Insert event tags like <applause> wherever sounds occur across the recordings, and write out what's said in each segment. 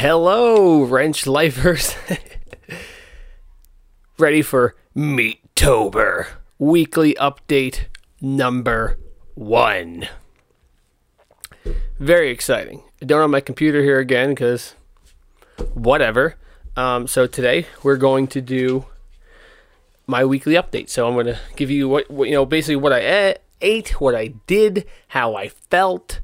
Hello, wrench lifers. <laughs> Ready for Meattober weekly update number one. Very exciting. I don't have my computer here again because whatever. Um, so today we're going to do my weekly update. So I'm going to give you what, what you know, basically what I ate, what I did, how I felt.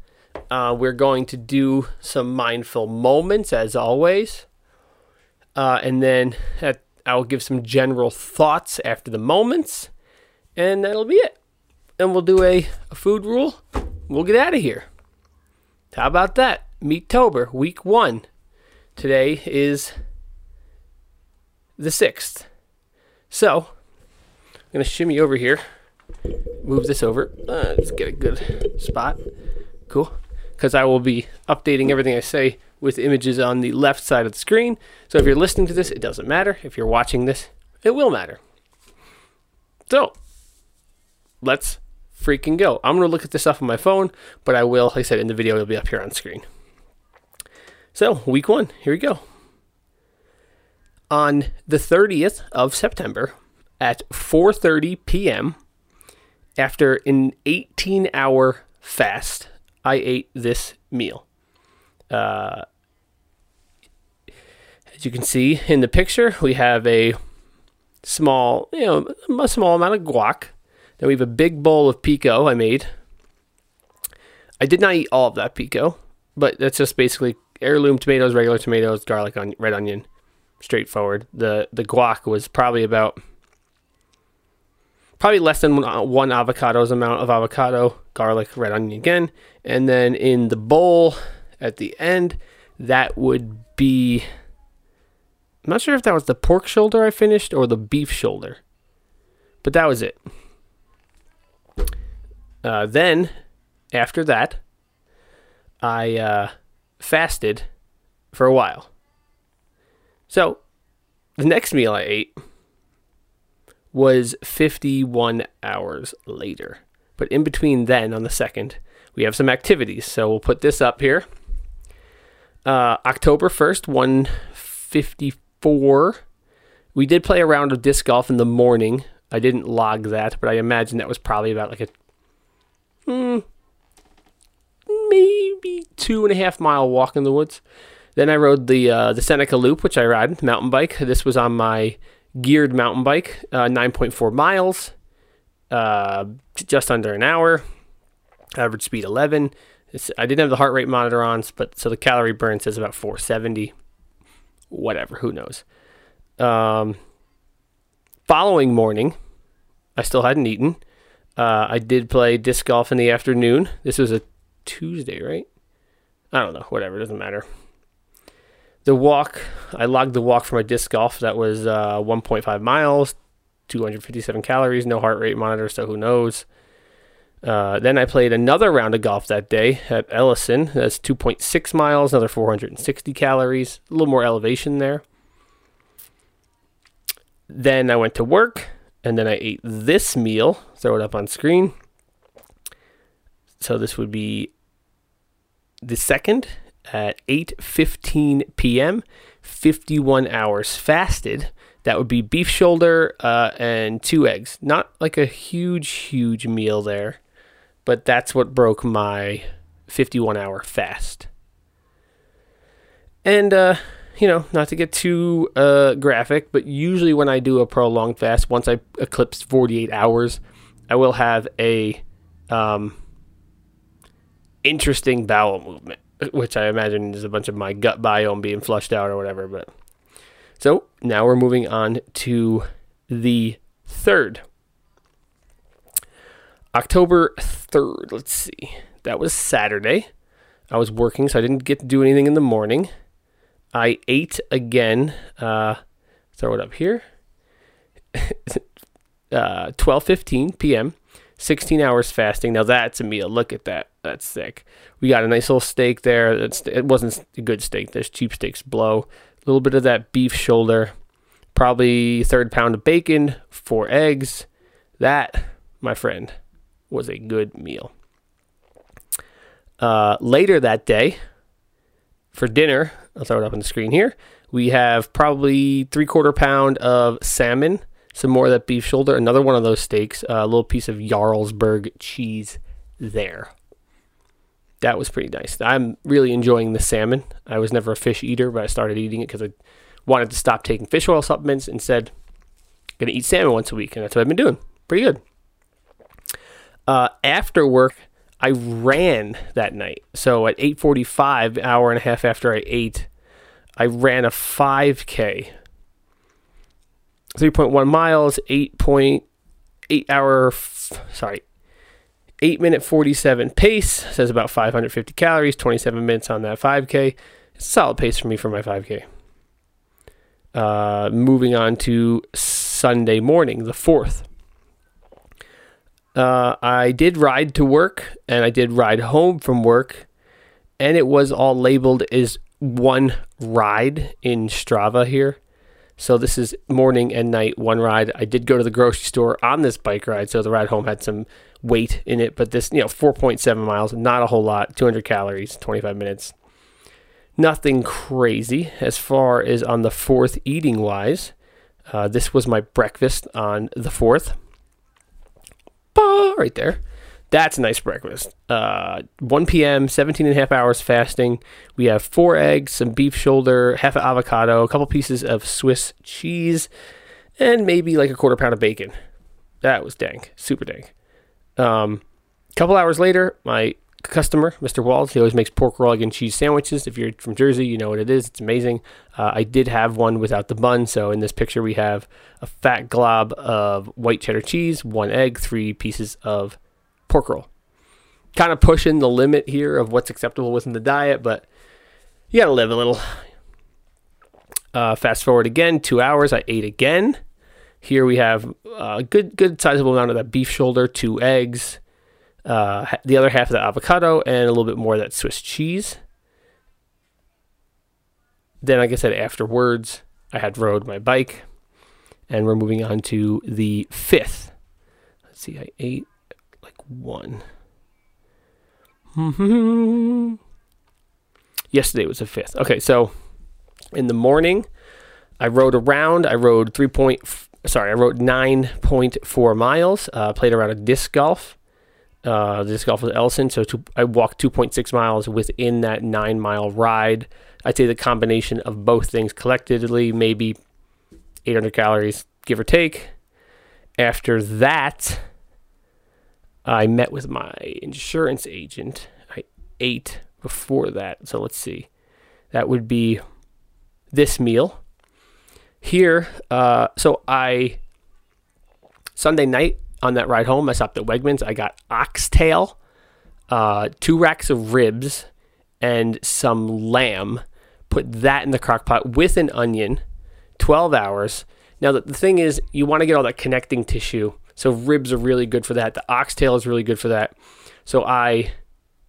Uh, we're going to do some mindful moments as always, uh, and then at, I'll give some general thoughts after the moments, and that'll be it. And we'll do a, a food rule. We'll get out of here. How about that? Meattober, week one. Today is the 6th. So, I'm going to shimmy over here, move this over. Uh, let's get a good spot. Cool. Because I will be updating everything I say with images on the left side of the screen. So if you're listening to this, it doesn't matter. If you're watching this, it will matter. So, let's freaking go. I'm going to look at this off on my phone, but I will, like I said, in the video, it'll be up here on screen. So, week one, here we go. On the 30th of September at 4:30 p.m., after an 18-hour fast, I ate this meal. Uh, as you can see in the picture, we have a small, you know, a small amount of guac. Then we have a big bowl of pico I made. I did not eat all of that pico, but that's just basically heirloom tomatoes, regular tomatoes, garlic, on red onion, straightforward. The the guac was probably about probably less than one, one avocado's amount of avocado, garlic, red onion again, and then in the bowl at the end, that would be. I'm not sure if that was the pork shoulder I finished or the beef shoulder, but that was it. Uh, then, after that, I uh, fasted for a while. So, the next meal I ate was 51 hours later. But in between then, on the second, we have some activities. So we'll put this up here. Uh, October 1st, 154. We did play a round of disc golf in the morning. I didn't log that, but I imagine that was probably about like a hmm, maybe two and a half mile walk in the woods. Then I rode the uh, the Seneca Loop, which I ride mountain bike. This was on my geared mountain bike, uh, 9.4 miles, uh, just under an hour, average speed 11. It's, I didn't have the heart rate monitor on, but so the calorie burn says about 470. Whatever, who knows. Um, following morning, I still hadn't eaten. Uh, I did play disc golf in the afternoon. This was a Tuesday, right? I don't know. Whatever, doesn't matter. The walk, I logged the walk for my disc golf. That was uh, 1.5 miles, 257 calories, no heart rate monitor, so who knows. Uh, then I played another round of golf that day at Ellison. That's 2.6 miles, another 460 calories, a little more elevation there. Then I went to work, and then I ate this meal. Throw it up on screen. So this would be the second at 8:15 p.m. 51 hours fasted. That would be beef shoulder uh, and two eggs. Not like a huge, huge meal there, but that's what broke my 51 hour fast. And uh, you know, not to get too uh, graphic, but usually when I do a prolonged fast, once I eclipse 48 hours, I will have a um, interesting bowel movement, which I imagine is a bunch of my gut biome being flushed out or whatever. But so now we're moving on to the third. October 3rd, let's see. That was Saturday. I was working, so I didn't get to do anything in the morning. I ate again. Uh, throw it up here. <laughs> uh, 12:15 p.m. 16 hours fasting. Now that's a meal. Look at that. That's sick. We got a nice little steak there. It wasn't a good steak. There's cheap steaks blow. A little bit of that beef shoulder. Probably third pound of bacon, four eggs. That, my friend, was a good meal. Uh, later that day, for dinner, I'll throw it up on the screen here. We have probably three quarter pound of salmon, some more of that beef shoulder, another one of those steaks, a little piece of Jarlsberg cheese there. That was pretty nice. I'm really enjoying the salmon. I was never a fish eater, but I started eating it because I wanted to stop taking fish oil supplements. Instead, going to eat salmon once a week, and that's what I've been doing. Pretty good. Uh, after work, I ran that night. So at 8:45, hour and a half after I ate, I ran a 5K. 3.1 miles, 8.8 hour, f- sorry, 8 minute 47 pace. Says about 550 calories, 27 minutes on that 5K. It's a solid pace for me for my 5K. Uh, moving on to Sunday morning, the 4th. Uh, I did ride to work and I did ride home from work, and it was all labeled as one ride in Strava here. So this is morning and night, one ride. I did go to the grocery store on this bike ride, so the ride home had some weight in it, but this, you know, 4.7 miles, not a whole lot, 200 calories, 25 minutes. Nothing crazy as far as on the fourth eating wise. Uh, this was my breakfast on the fourth right there. That's a nice breakfast. Uh, 1 p.m., 17 and a half hours fasting. We have four eggs, some beef shoulder, half an avocado, a couple pieces of Swiss cheese, and maybe like a quarter pound of bacon. That was dank, super dank. Um, a couple hours later, my customer, Mr. Walls, he always makes pork roll and cheese sandwiches. If you're from Jersey, you know what it is. It's amazing. Uh, I did have one without the bun. So in this picture, we have a fat glob of white cheddar cheese, one egg, three pieces of pork roll. Kind of pushing the limit here of what's acceptable within the diet, but you gotta live a little. Uh, fast forward again, two hours. I ate again. Here we have a good, good sizable amount of that beef shoulder, two eggs, uh, the other half of the avocado, and a little bit more of that Swiss cheese. Then, like I said, afterwards, I had rode my bike, and we're moving on to the fifth. Let's see, I ate one. <laughs> Yesterday was the fifth. Okay, so in the morning, I rode around. I rode three point. Sorry, I rode nine point four miles. Uh, played around a disc golf uh, disc golf with Ellison. So two, I walked 2.6 miles within that nine mile ride. I'd say the combination of both things collectively, maybe 800 calories, give or take. After that, I met with my insurance agent. I ate before that. So let's see. That would be this meal. Here, uh, so I, Sunday night, on that ride home, I stopped at Wegmans. I got oxtail, uh, two racks of ribs, and some lamb. Put that in the crock pot with an onion, 12 hours. Now, the, the thing is, you want to get all that connecting tissue. So, ribs are really good for that. The oxtail is really good for that. So, I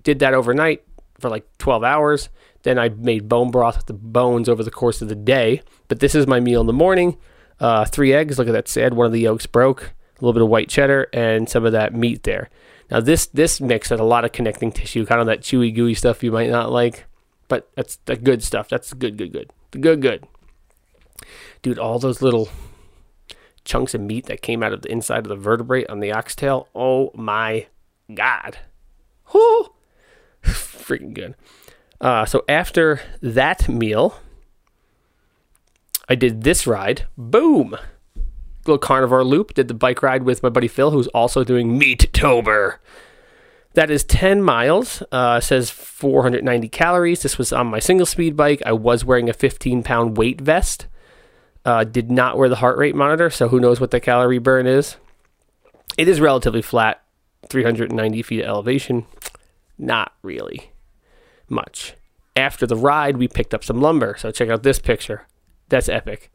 did that overnight for like 12 hours. Then I made bone broth with the bones over the course of the day. But this is my meal in the morning. Uh, three eggs. Look at that sad. One of the yolks broke a little bit of white cheddar, and some of that meat there. Now this this mix has a lot of connecting tissue, kind of that chewy gooey stuff you might not like, but that's the good stuff. That's good, good, good, good, good. Dude, all those little chunks of meat that came out of the inside of the vertebrae on the oxtail. Oh my god, whoo, <laughs> freaking good. Uh, so after that meal, I did this ride. Boom little carnivore loop. Did the bike ride with my buddy Phil, who's also doing Meattober. That is 10 miles. Uh, says 490 calories. This was on my single speed bike. I was wearing a 15 pound weight vest. Uh, did not wear the heart rate monitor, so who knows what the calorie burn is. It is relatively flat, 390 feet of elevation. Not really much. After the ride, we picked up some lumber. So check out this picture. That's epic.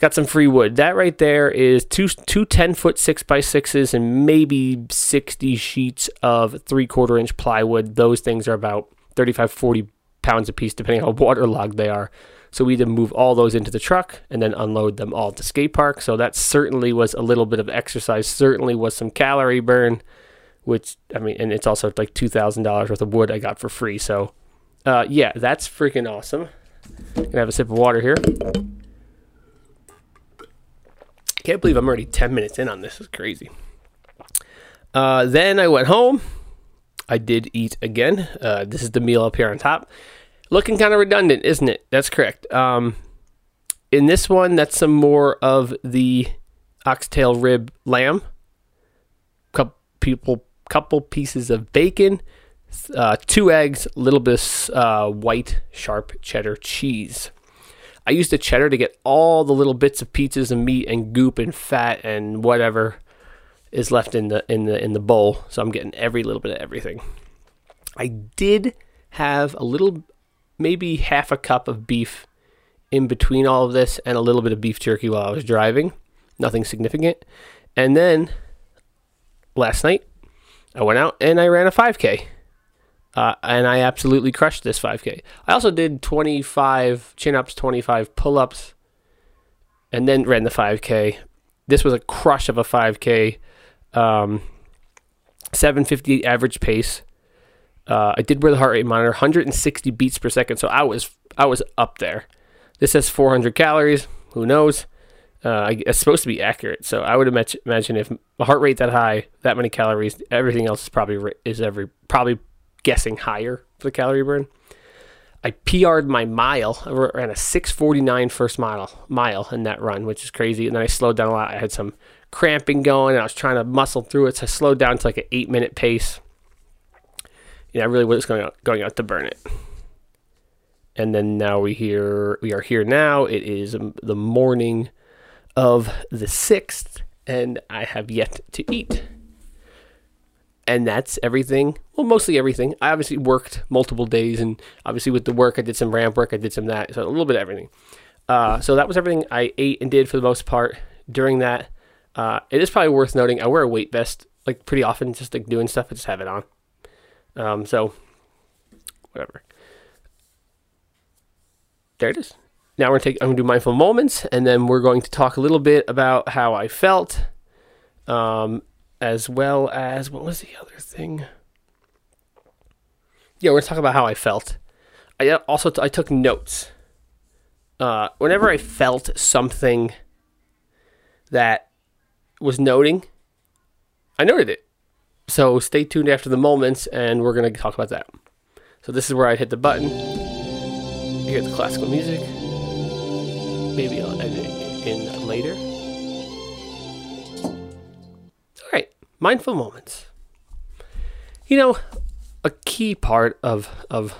Got some free wood. That right there is two two 10 foot six by sixes and maybe 60 sheets of three quarter inch plywood. Those things are about 35, 40 pounds a piece, depending how waterlogged they are. So we had to move all those into the truck and then unload them all at the skate park. So that certainly was a little bit of exercise. Certainly was some calorie burn, which I mean, and it's also like two thousand dollars worth of wood I got for free. So, uh, yeah, that's freaking awesome. Gonna have a sip of water here. Can't believe I'm already 10 minutes in on this. It's crazy. Uh, then I went home. I did eat again. Uh, this is the meal up here on top. Looking kind of redundant, isn't it? That's correct. Um, in this one, that's some more of the oxtail rib lamb. Couple people, couple pieces of bacon, uh, two eggs, a little bit of uh, white sharp cheddar cheese. I used the cheddar to get all the little bits of pizzas and meat and goop and fat and whatever is left in the in the in the bowl. So I'm getting every little bit of everything. I did have a little, maybe half a cup of beef in between all of this, and a little bit of beef jerky while I was driving. Nothing significant. And then last night, I went out and I ran a 5K. Uh, and I absolutely crushed this 5K. I also did 25 chin ups, 25 pull ups, and then ran the 5K. This was a crush of a 5K. Um, 750 average pace. Uh, I did wear the heart rate monitor, 160 beats per second, so I was I was up there. This says 400 calories. Who knows? Uh, it's supposed to be accurate, so I would imagine if a heart rate that high, that many calories, everything else is probably is every probably guessing higher for the calorie burn. I PR'd my mile. I ran a 649 first mile mile in that run, which is crazy. And then I slowed down a lot. I had some cramping going, and I was trying to muscle through it. So I slowed down to like an eight minute pace. Yeah, I really was going out, going out to burn it. And then now we here we are here now. It is the morning of the sixth, and I have yet to eat and that's everything. Well, mostly everything. I obviously worked multiple days, and obviously with the work, I did some ramp work, I did some that, so a little bit of everything. Uh, so that was everything I ate and did for the most part during that. Uh, it is probably worth noting I wear a weight vest like pretty often, just like doing stuff. I just have it on. Um, so whatever. There it is. Now we're gonna take. I'm gonna do mindful moments, and then we're going to talk a little bit about how I felt, um, as well as what was the other thing? Yeah, we're gonna talk about how I felt. I uh, also t- I took notes. Uh, whenever I felt something that was noting, I noted it. So stay tuned after the moments, and we're gonna talk about that. So this is where I'd hit the button. You hear the classical music. Maybe I'll edit it in later. All right, mindful moments. You know, a key part of of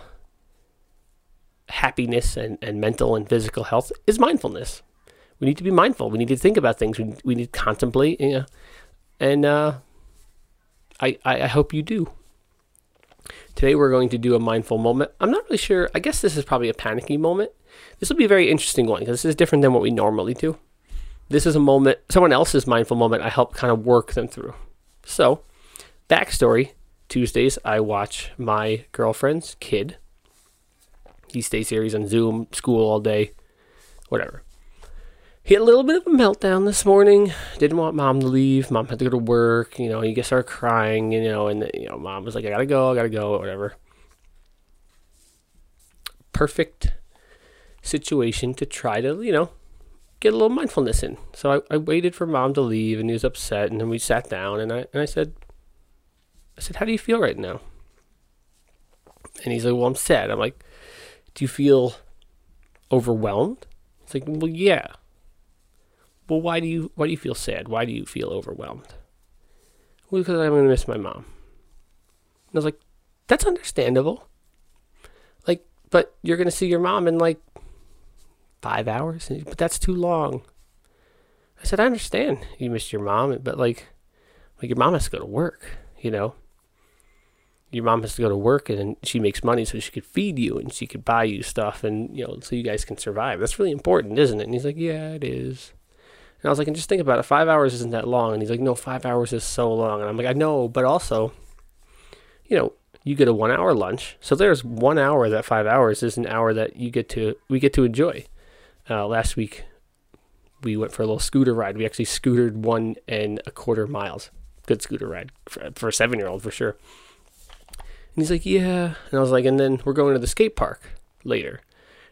happiness and, and mental and physical health is mindfulness. We need to be mindful. We need to think about things. We, we need to contemplate, you know, and uh, I, I, hope you do. Today we're going to do a mindful moment. I'm not really sure. I guess this is probably a panicky moment. This will be a very interesting one because this is different than what we normally do. This is a moment, someone else's mindful moment. I help kind of work them through. So, backstory Tuesdays, I watch my girlfriend's kid. He stays here, he's on Zoom, school all day, whatever. Had a little bit of a meltdown this morning. Didn't want mom to leave. Mom had to go to work. You know, he just started crying, you know, and, you know, mom was like, I gotta go, I gotta go, whatever. Perfect situation to try to, you know, get a little mindfulness in. So I, I waited for mom to leave and he was upset and then we sat down and I and I said I said, How do you feel right now? And he's like, Well, I'm sad. I'm like, Do you feel overwhelmed? It's like, Well, yeah. Well, why do you why do you feel sad? Why do you feel overwhelmed? Well, because I'm gonna miss my mom. And I was like, That's understandable. Like, but you're gonna see your mom in like five hours, but that's too long. I said, I understand you missed your mom, but like, like your mom has to go to work, you know. Your mom has to go to work and she makes money so she could feed you and she could buy you stuff and you know so you guys can survive. That's really important, isn't it? And he's like, Yeah, it is. And I was like, and just think about it. Five hours isn't that long. And he's like, No, five hours is so long. And I'm like, I know, but also, you know, you get a one hour lunch. So there's one hour that five hours is an hour that you get to we get to enjoy. Uh, last week, we went for a little scooter ride. We actually scootered one and a quarter miles. Good scooter ride for, for a seven year old for sure. And he's like, Yeah. And I was like, And then we're going to the skate park later.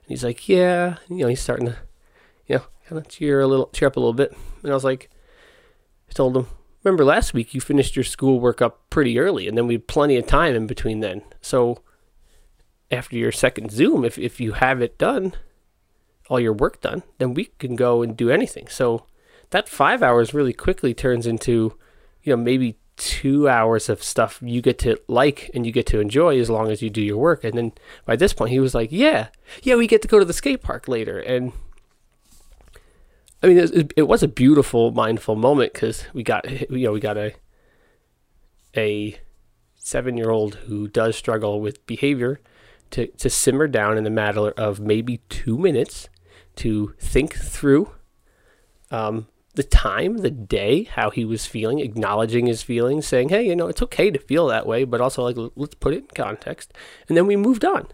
And he's like, yeah, you know, he's starting to, you know, kind of cheer a little, cheer up a little bit. And I was like, I told him, remember last week you finished your schoolwork up pretty early, and then we had plenty of time in between then. So after your second Zoom, if if you have it done, all your work done, then we can go and do anything. So that five hours really quickly turns into, you know, maybe two hours of stuff you get to like and you get to enjoy as long as you do your work. And then by this point, he was like, "Yeah, yeah, we get to go to the skate park later." And I mean, it, it was a beautiful, mindful moment because we got, you know, we got a a seven year old who does struggle with behavior to to simmer down in the matter of maybe two minutes to think through um, the time, the day, how he was feeling, acknowledging his feelings, saying, "Hey, you know, it's okay to feel that way, but also like let's put it in context." And then we moved on.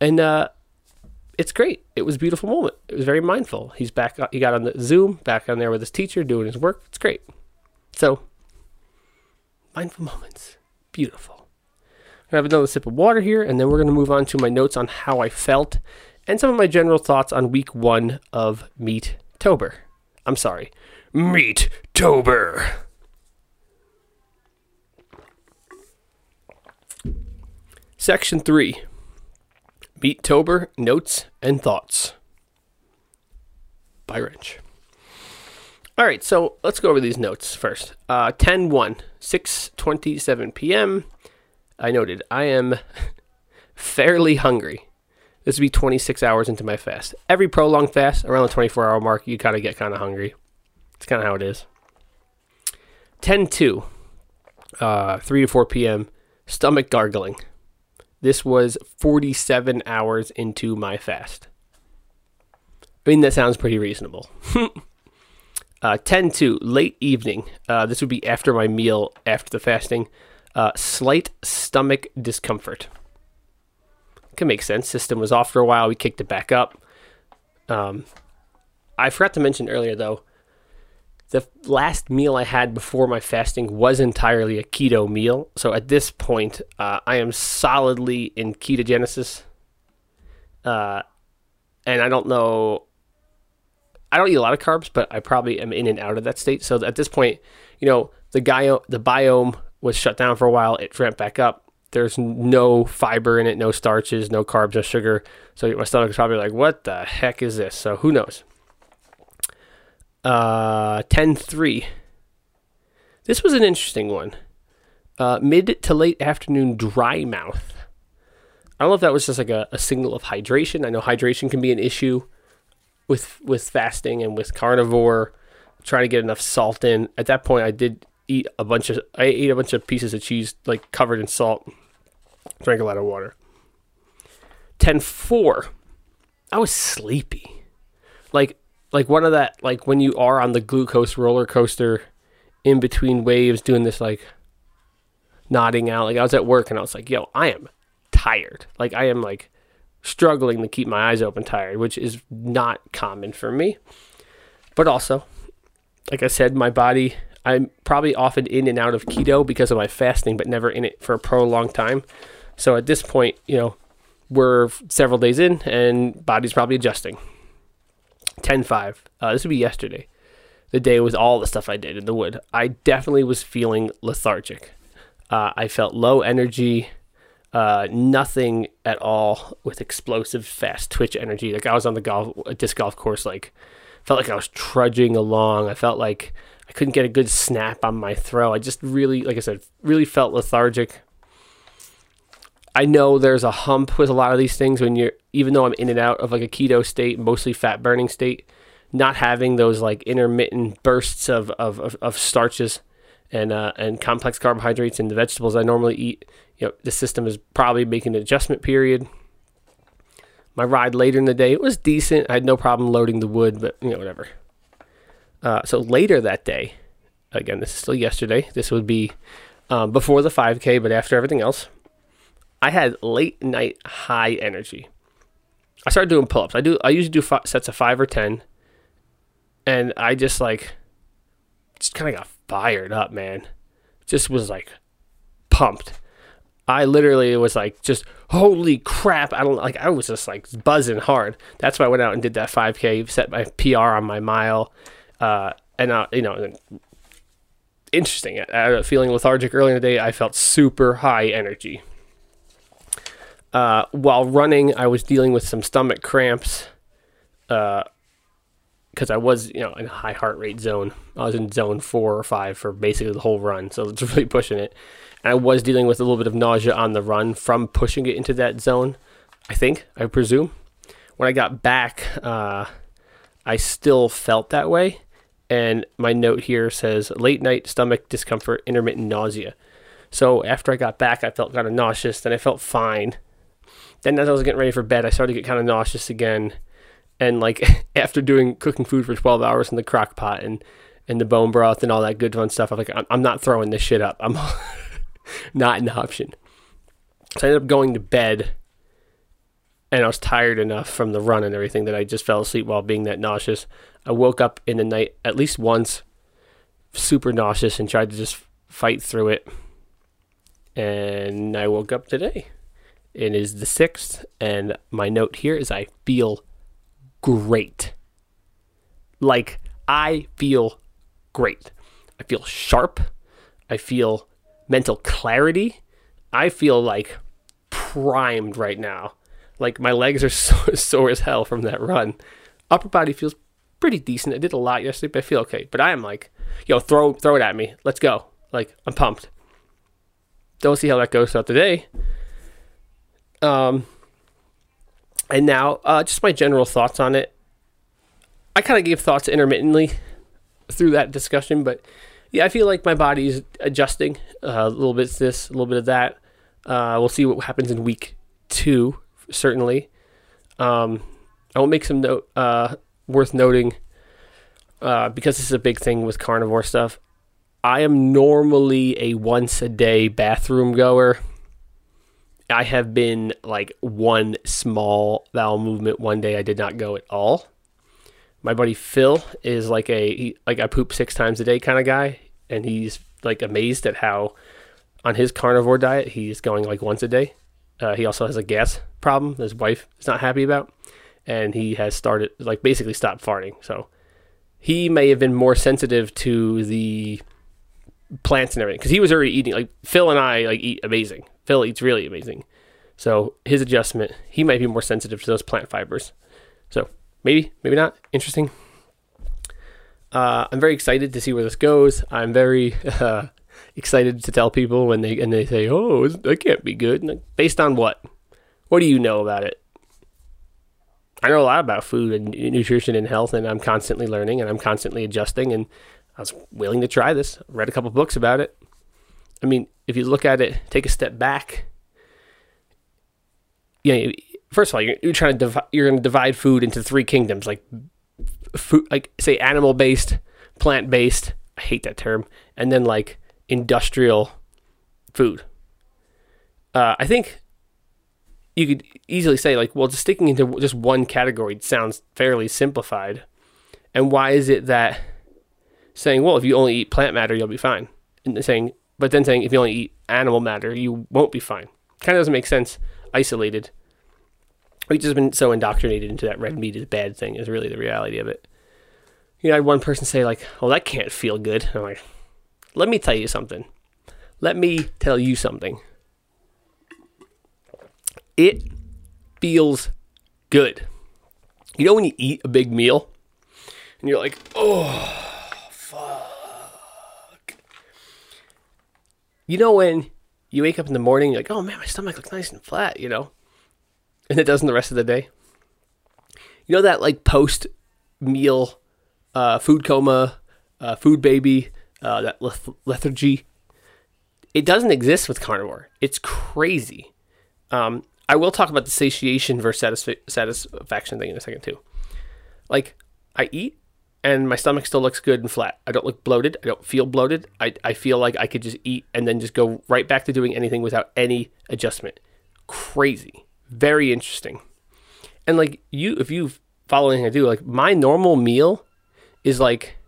And uh, it's great. It was a beautiful moment. It was very mindful. He's back. He got on the Zoom, back on there with his teacher, doing his work. It's great. So, mindful moments, beautiful. Gonna have another sip of water here, and then we're gonna move on to my notes on how I felt and some of my general thoughts on week one of Meat Tober. I'm sorry. Meat Tober. Section 3 Meattober Notes and Thoughts by Wrench. All right, so let's go over these notes first. Uh, 10 1, 6.27 p.m. I noted I am <laughs> fairly hungry. This would be 26 hours into my fast. Every prolonged fast, around the 24 hour mark, you kind of get kind of hungry. It's kind of how it is. 10 2, uh, 3 to 4 p.m., stomach gargling. This was 47 hours into my fast. I mean, that sounds pretty reasonable. <laughs> uh, 10 2, late evening. Uh, this would be after my meal, after the fasting. Uh, slight stomach discomfort can make sense. System was off for a while. We kicked it back up. Um, I forgot to mention earlier though, the last meal I had before my fasting was entirely a keto meal. So at this point, uh, I am solidly in ketogenesis. Uh, and I don't know. I don't eat a lot of carbs, but I probably am in and out of that state. So at this point, you know, the guy, the biome was shut down for a while. It ramped back up there's no fiber in it, no starches, no carbs, no sugar. So my stomach is probably like, what the heck is this? So who knows? Uh, 10 3. This was an interesting one. Uh, mid to late afternoon dry mouth. I don't know if that was just like a, a signal of hydration. I know hydration can be an issue with with fasting and with carnivore, trying to get enough salt in. At that point, I did eat a bunch of I ate a bunch of pieces of cheese like covered in salt. Drank a lot of water. 10 4. I was sleepy. Like like one of that like when you are on the glucose roller coaster in between waves doing this like nodding out. Like I was at work and I was like, yo, I am tired. Like I am like struggling to keep my eyes open tired, which is not common for me. But also, like I said, my body I'm probably often in and out of keto because of my fasting, but never in it for a prolonged time. So at this point, you know, we're several days in and body's probably adjusting. 10 5. Uh, this would be yesterday, the day was all the stuff I did in the wood. I definitely was feeling lethargic. Uh, I felt low energy, uh, nothing at all with explosive, fast twitch energy. Like I was on the golf, disc golf course, like, felt like I was trudging along. I felt like I couldn't get a good snap on my throw. I just really, like I said, really felt lethargic. I know there's a hump with a lot of these things when you're, even though I'm in and out of like a keto state, mostly fat burning state, not having those like intermittent bursts of, of, of, of starches and, uh, and complex carbohydrates in the vegetables I normally eat, you know, the system is probably making an adjustment period. My ride later in the day, it was decent. I had no problem loading the wood, but you know, whatever. Uh, so later that day, again, this is still yesterday. This would be um, before the 5K, but after everything else. I had late night high energy. I started doing pull ups. I do. I usually do f- sets of five or ten, and I just like, just kind of got fired up, man. Just was like pumped. I literally was like, just holy crap! I don't like. I was just like buzzing hard. That's why I went out and did that 5K, set my PR on my mile, uh, and uh, you know, interesting. I, feeling lethargic early in the day. I felt super high energy. Uh, while running, I was dealing with some stomach cramps. Uh, because I was, you know, in a high heart rate zone. I was in zone four or five for basically the whole run, so it's <laughs> really pushing it. And I was dealing with a little bit of nausea on the run from pushing it into that zone. I think, I presume. When I got back, uh, I still felt that way. And my note here says late night stomach discomfort, intermittent nausea. So after I got back, I felt kind of nauseous. Then I felt fine. Then as I was getting ready for bed, I started to get kind of nauseous again. And like <laughs> after doing cooking food for 12 hours in the crock pot and and the bone broth and all that good fun stuff i'm like i'm, not throwing this shit up. I'm <laughs> not an option. So i ended up going to bed and i was tired enough from the run and everything that i just fell asleep while being that nauseous. I woke up in the night at least once super nauseous and tried to just fight through it. And i woke up today it is the 6th and my note here is i feel great. Like, I feel great. I feel sharp. I feel mental clarity. I feel like primed right now. Like, my legs are <laughs> so, sore as hell from that run. Upper body feels pretty decent. I did a lot yesterday, but I feel okay. But I am like, yo, throw throw it at me. Let's go. Like, I'm pumped. Don't see how that goes throughout the day. Um, and now, uh, just my general thoughts on it. I kind of gave thoughts intermittently through that discussion, but yeah, I feel like my body is adjusting uh, a little bit this, a little bit of that. Uh, we'll see what happens in week two, certainly. Um, I will make some note uh, worth noting uh, because this is a big thing with carnivore stuff. I am normally a once a day bathroom goer. I have been like one small bowel movement one day I did not go at all. My buddy Phil is like a he, like I poop six times a day kind of guy, and he's like amazed at how on his carnivore diet he's going like once a day. Uh, he also has a gas problem. His wife is not happy about, and he has started like basically stopped farting. So he may have been more sensitive to the plants and everything because he was already eating like Phil and I like eat amazing. Phil eats really amazing. So his adjustment, he might be more sensitive to those plant fibers. So maybe, maybe not. Interesting. Uh, I'm very excited to see where this goes. I'm very <laughs> uh, excited to tell people when they and they say, "Oh, that can't be good." Like, based on what? What do you know about it? I know a lot about food and nutrition and health, and I'm constantly learning and I'm constantly adjusting. And I was willing to try this. Read a couple books about it. I mean, if you look at it, take a step back. You know, first of all, you're, you're trying to you're going to divide food into three kingdoms, like food, like say animal based, plant based. I hate that term, and then like industrial food. Uh, I think you could easily say like, well, just sticking into just one category sounds fairly simplified. And why is it that saying, well, if you only eat plant matter, you'll be fine, and saying but then saying if you only eat animal matter, you won't be fine. Kind of doesn't make sense isolated. We've just been so indoctrinated into that red meat is bad thing is really the reality of it. You know, I had one person say like, "Well, that can't feel good." I'm like, "Let me tell you something. Let me tell you something. It feels good. You know when you eat a big meal and you're like, "Oh, you know when you wake up in the morning, you're like, oh man, my stomach looks nice and flat, you know, and it doesn't the rest of the day. You know that like post meal uh, food coma, uh, food baby, uh, that leth- lethargy. It doesn't exist with carnivore. It's crazy. Um, I will talk about the satiation versus satisf- satisfaction thing in a second too. Like I eat and my stomach still looks good and flat. I don't look bloated. I don't feel bloated. I, I feel like I could just eat and then just go right back to doing anything without any adjustment. Crazy. Very interesting. And like you, if you follow anything I do, like my normal meal is like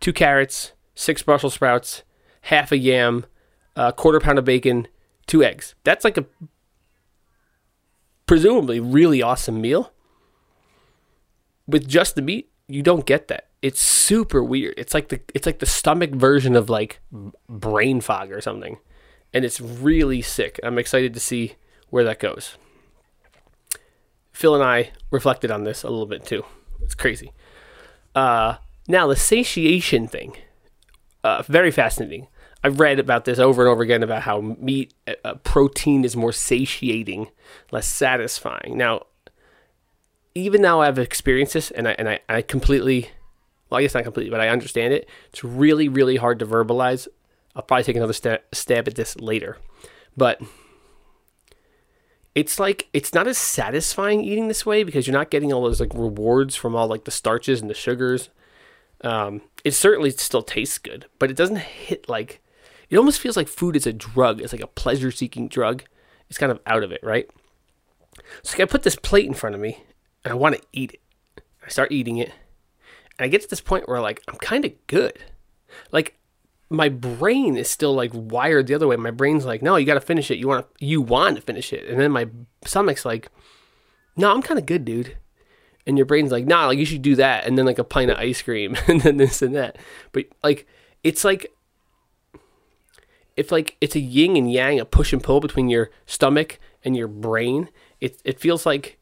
two carrots, six Brussels sprouts, half a yam, a quarter pound of bacon, two eggs. That's like a presumably really awesome meal. With just the meat, you don't get that. It's super weird. It's like the it's like the stomach version of like brain fog or something. And it's really sick. I'm excited to see where that goes. Phil and I reflected on this a little bit too. It's crazy. Uh, now the satiation thing, uh, very fascinating. I've read about this over and over again about how meat, uh, uh, protein is more satiating, less satisfying. Now, even now I've experienced this, and I and I, I completely, well, I guess not completely, but I understand it. It's really, really hard to verbalize. I'll probably take another sta- stab at this later, but it's like it's not as satisfying eating this way because you're not getting all those like rewards from all like the starches and the sugars. Um, it certainly still tastes good, but it doesn't hit like it almost feels like food is a drug. It's like a pleasure seeking drug. It's kind of out of it, right? So I put this plate in front of me and I want to eat it. I start eating it. And I get to this point where like I'm kind of good. Like my brain is still like wired the other way. My brain's like, no, you got to finish it. You want to, you want to finish it. And then my stomach's like, no, I'm kind of good, dude. And your brain's like, nah, like you should do that. And then like a pint of ice cream <laughs> and then this and that. But like, it's like, if like it's a yin and yang, a push and pull between your stomach and your brain. It, it feels like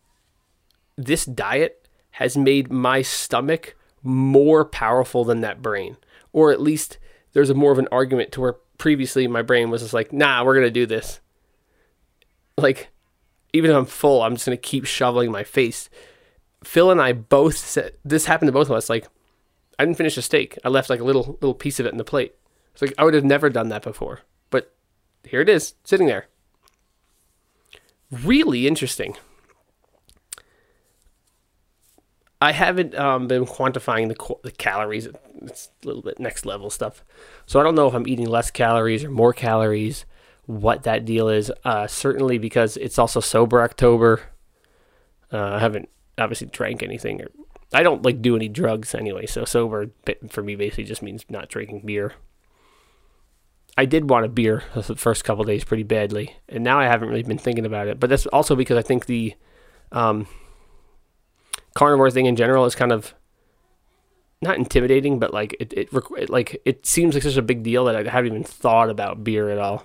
this diet has made my stomach more powerful than that brain. Or at least there's a more of an argument to where previously my brain was just like, nah, we're gonna do this. Like, even if I'm full, I'm just gonna keep shoveling my face. Phil and I both said this happened to both of us. Like, I didn't finish a steak. I left like a little little piece of it in the plate. It's like I would have never done that before, but here it is, sitting there. Really interesting. I haven't um, been quantifying the, the calories. It's a little bit next level stuff. So I don't know if I'm eating less calories or more calories, what that deal is. Uh, certainly because it's also sober October. Uh, I haven't obviously drank anything. Or, I don't like do any drugs anyway. So sober for me basically just means not drinking beer. I did want a beer the first couple days pretty badly, and now I haven't really been thinking about it. But that's also because I think the um, carnivore thing in general is kind of not intimidating, but like it, it, it, like it seems like such a big deal that I haven't even thought about beer at all.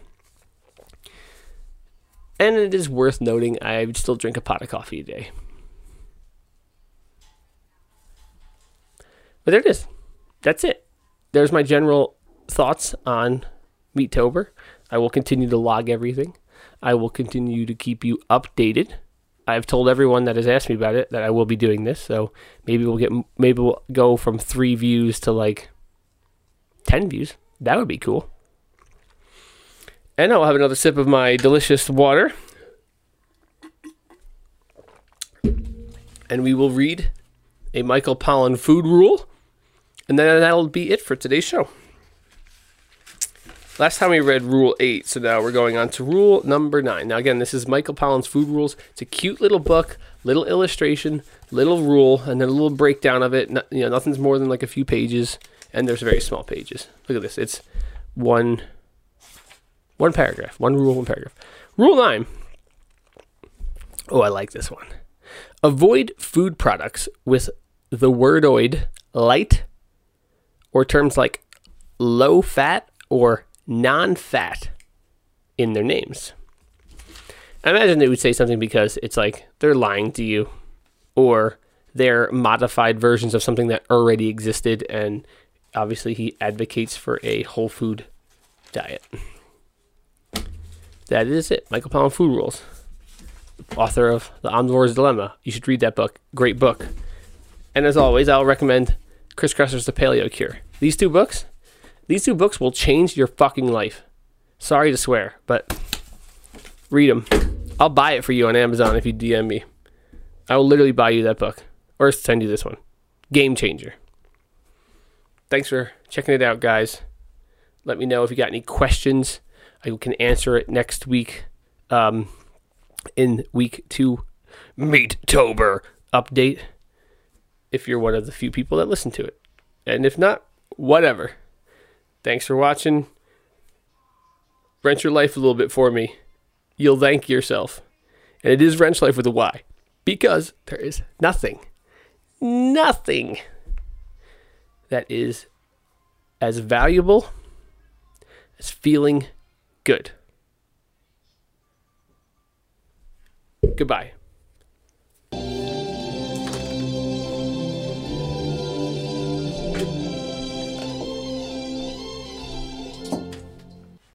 And it is worth noting I still drink a pot of coffee a day. But there it is. That's it. There's my general thoughts on Meattober. I will continue to log everything. I will continue to keep you updated I've told everyone that has asked me about it that I will be doing this. So maybe we'll get maybe we'll go from three views to like ten views. That would be cool. And I'll have another sip of my delicious water. And we will read a Michael Pollan food rule. And then that'll be it for today's show. Last time we read Rule 8, so now we're going on to Rule number 9. Now, again, this is Michael Pollan's Food Rules. It's a cute little book, little illustration, little rule, and then a little breakdown of it. No, you know, nothing's more than like a few pages, and there's very small pages. Look at this. It's one, one paragraph, one rule, one paragraph. Rule 9. Oh, I like this one. Avoid food products with the wordoid lite or terms like low fat or non fat in their names. I imagine they would say something because it's like they're lying to you or they're modified versions of something that already existed and obviously he advocates for a whole food diet. That is it. Michael Pollan Food Rules. Author of The Omnivore's Dilemma. You should read that book. Great book. And as always, I'll recommend Chris Kresser's The Paleo Cure. These two books, these two books will change your fucking life. Sorry to swear, but read them. I'll buy it for you on Amazon if you DM me. I will literally buy you that book or send you this one. Game changer. Thanks for checking it out, guys. Let me know if you got any questions. I can answer it next week um, in week two Meattober update if you're one of the few people that listen to it. And if not, whatever. Thanks for watching. Rent your life a little bit for me, you'll thank yourself. And it is wrench life with a Y because there is nothing, nothing that is as valuable as feeling good. Goodbye.